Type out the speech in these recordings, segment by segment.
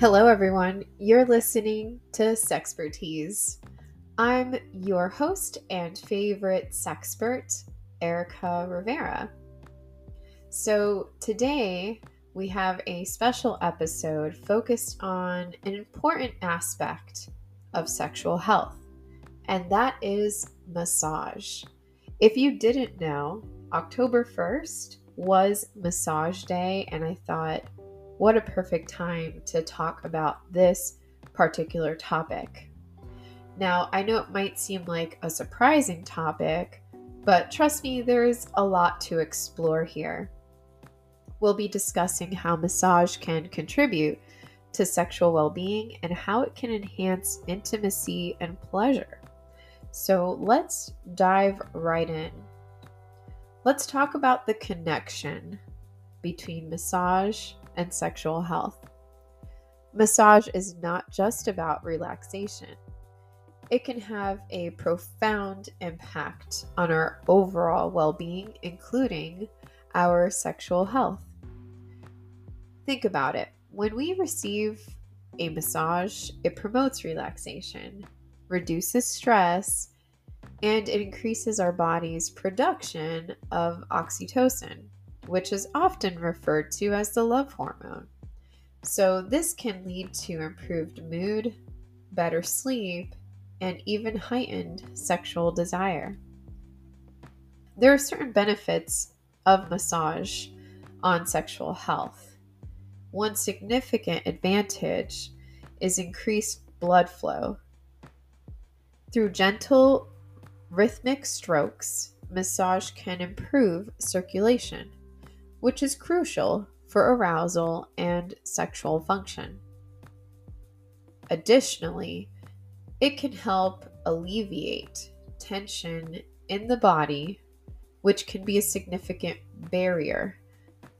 Hello, everyone. You're listening to Sexpertease. I'm your host and favorite sexpert, Erica Rivera. So, today we have a special episode focused on an important aspect of sexual health, and that is massage. If you didn't know, October 1st was Massage Day, and I thought, what a perfect time to talk about this particular topic. Now, I know it might seem like a surprising topic, but trust me, there's a lot to explore here. We'll be discussing how massage can contribute to sexual well being and how it can enhance intimacy and pleasure. So let's dive right in. Let's talk about the connection between massage and sexual health. Massage is not just about relaxation, it can have a profound impact on our overall well being, including our sexual health. Think about it when we receive a massage, it promotes relaxation, reduces stress, and it increases our body's production of oxytocin which is often referred to as the love hormone. So, this can lead to improved mood, better sleep, and even heightened sexual desire. There are certain benefits of massage on sexual health. One significant advantage is increased blood flow. Through gentle, rhythmic strokes, massage can improve circulation which is crucial for arousal and sexual function. Additionally, it can help alleviate tension in the body, which can be a significant barrier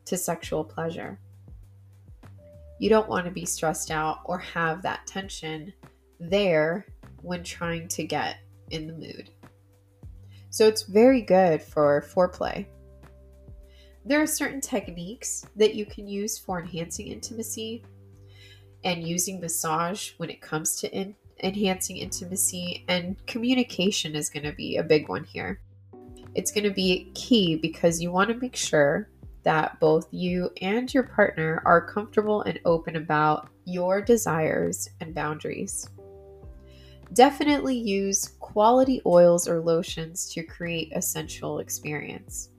to sexual pleasure. You don't want to be stressed out or have that tension there when trying to get in the mood. So it's very good for foreplay. There are certain techniques that you can use for enhancing intimacy and using massage when it comes to in- enhancing intimacy, and communication is going to be a big one here. It's going to be key because you want to make sure that both you and your partner are comfortable and open about your desires and boundaries. Definitely use quality oils or lotions to create a sensual experience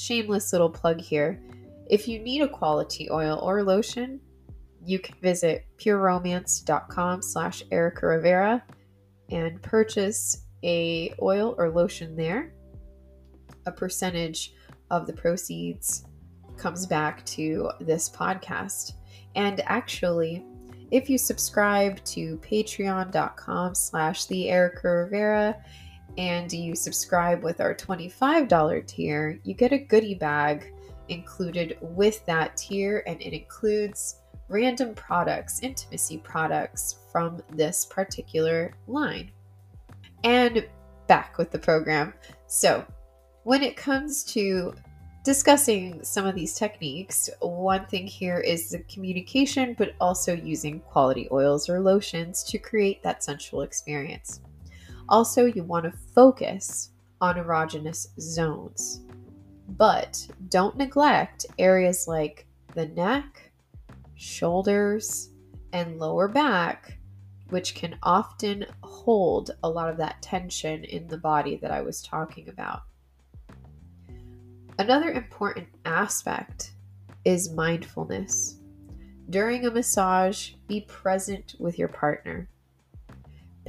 shameless little plug here. If you need a quality oil or lotion, you can visit pureromance.com slash Erica Rivera and purchase a oil or lotion there. A percentage of the proceeds comes back to this podcast. And actually, if you subscribe to patreon.com slash the Erica Rivera and you subscribe with our $25 tier, you get a goodie bag included with that tier, and it includes random products, intimacy products from this particular line. And back with the program. So, when it comes to discussing some of these techniques, one thing here is the communication, but also using quality oils or lotions to create that sensual experience. Also, you want to focus on erogenous zones, but don't neglect areas like the neck, shoulders, and lower back, which can often hold a lot of that tension in the body that I was talking about. Another important aspect is mindfulness. During a massage, be present with your partner.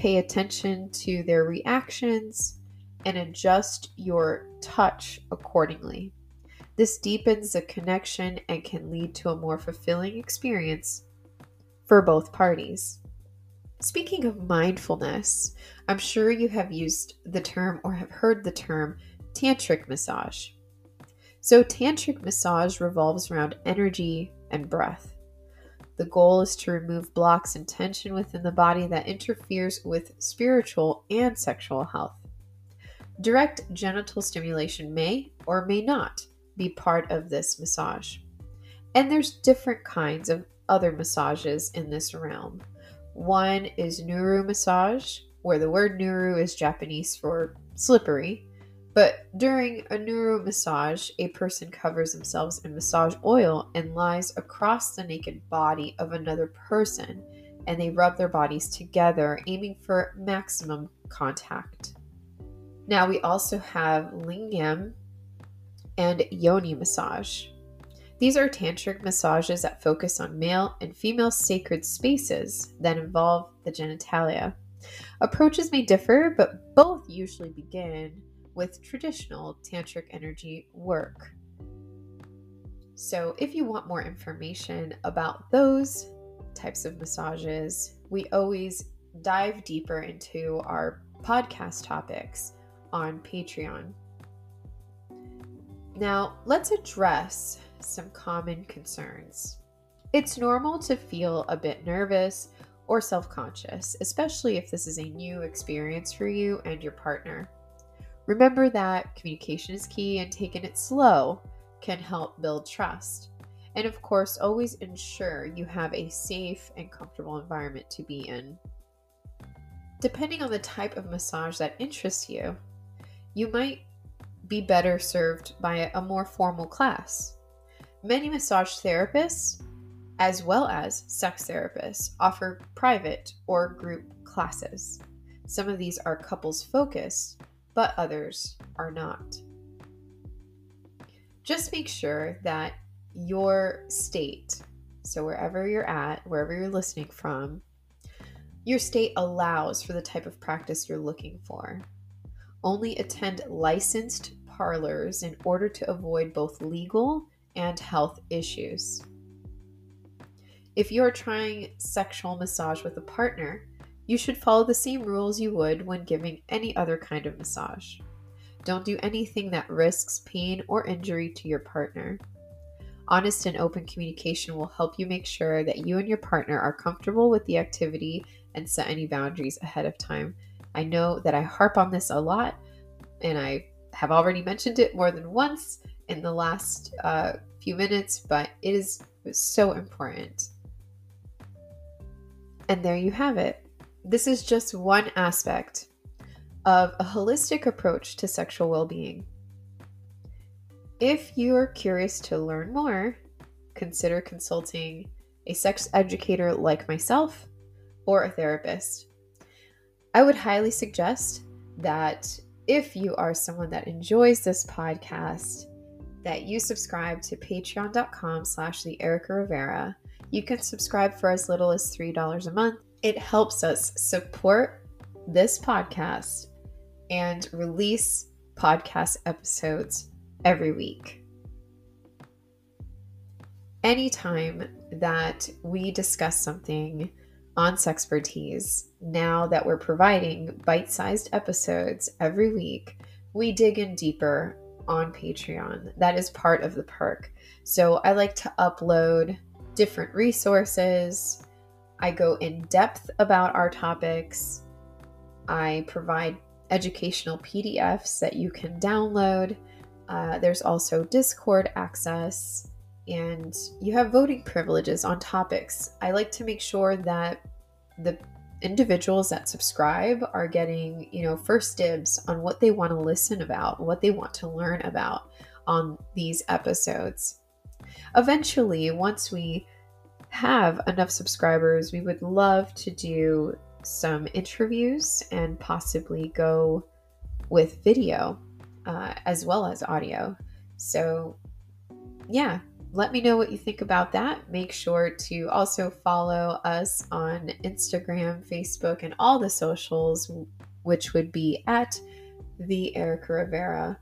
Pay attention to their reactions and adjust your touch accordingly. This deepens the connection and can lead to a more fulfilling experience for both parties. Speaking of mindfulness, I'm sure you have used the term or have heard the term tantric massage. So, tantric massage revolves around energy and breath. The goal is to remove blocks and tension within the body that interferes with spiritual and sexual health. Direct genital stimulation may or may not be part of this massage. And there's different kinds of, other massages in this realm. One is Nuru massage, where the word Nuru is Japanese for slippery. But during a Nuru massage, a person covers themselves in massage oil and lies across the naked body of another person, and they rub their bodies together, aiming for maximum contact. Now, we also have Lingam and Yoni massage. These are tantric massages that focus on male and female sacred spaces that involve the genitalia. Approaches may differ, but both usually begin with traditional tantric energy work. So, if you want more information about those types of massages, we always dive deeper into our podcast topics on Patreon. Now, let's address some common concerns. It's normal to feel a bit nervous or self conscious, especially if this is a new experience for you and your partner. Remember that communication is key and taking it slow can help build trust. And of course, always ensure you have a safe and comfortable environment to be in. Depending on the type of massage that interests you, you might be better served by a more formal class. Many massage therapists, as well as sex therapists, offer private or group classes. Some of these are couples focused, but others are not. Just make sure that your state, so wherever you're at, wherever you're listening from, your state allows for the type of practice you're looking for. Only attend licensed parlors in order to avoid both legal and health issues. If you are trying sexual massage with a partner, you should follow the same rules you would when giving any other kind of massage. Don't do anything that risks pain or injury to your partner. Honest and open communication will help you make sure that you and your partner are comfortable with the activity and set any boundaries ahead of time. I know that I harp on this a lot, and I have already mentioned it more than once in the last uh, few minutes, but it is so important. And there you have it. This is just one aspect of a holistic approach to sexual well being. If you are curious to learn more, consider consulting a sex educator like myself or a therapist. I would highly suggest that if you are someone that enjoys this podcast, that you subscribe to patreon.com slash the Erica Rivera. You can subscribe for as little as $3 a month. It helps us support this podcast and release podcast episodes every week. Anytime that we discuss something on Sexpertease, now that we're providing bite sized episodes every week, we dig in deeper on Patreon. That is part of the perk. So I like to upload different resources. I go in depth about our topics. I provide educational PDFs that you can download. Uh, there's also Discord access, and you have voting privileges on topics. I like to make sure that the individuals that subscribe are getting, you know, first dibs on what they want to listen about, what they want to learn about on these episodes. Eventually, once we have enough subscribers, we would love to do some interviews and possibly go with video uh, as well as audio. So, yeah, let me know what you think about that. Make sure to also follow us on Instagram, Facebook, and all the socials, which would be at the Erica Rivera.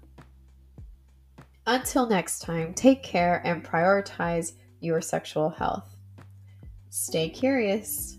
Until next time, take care and prioritize your sexual health. Stay curious.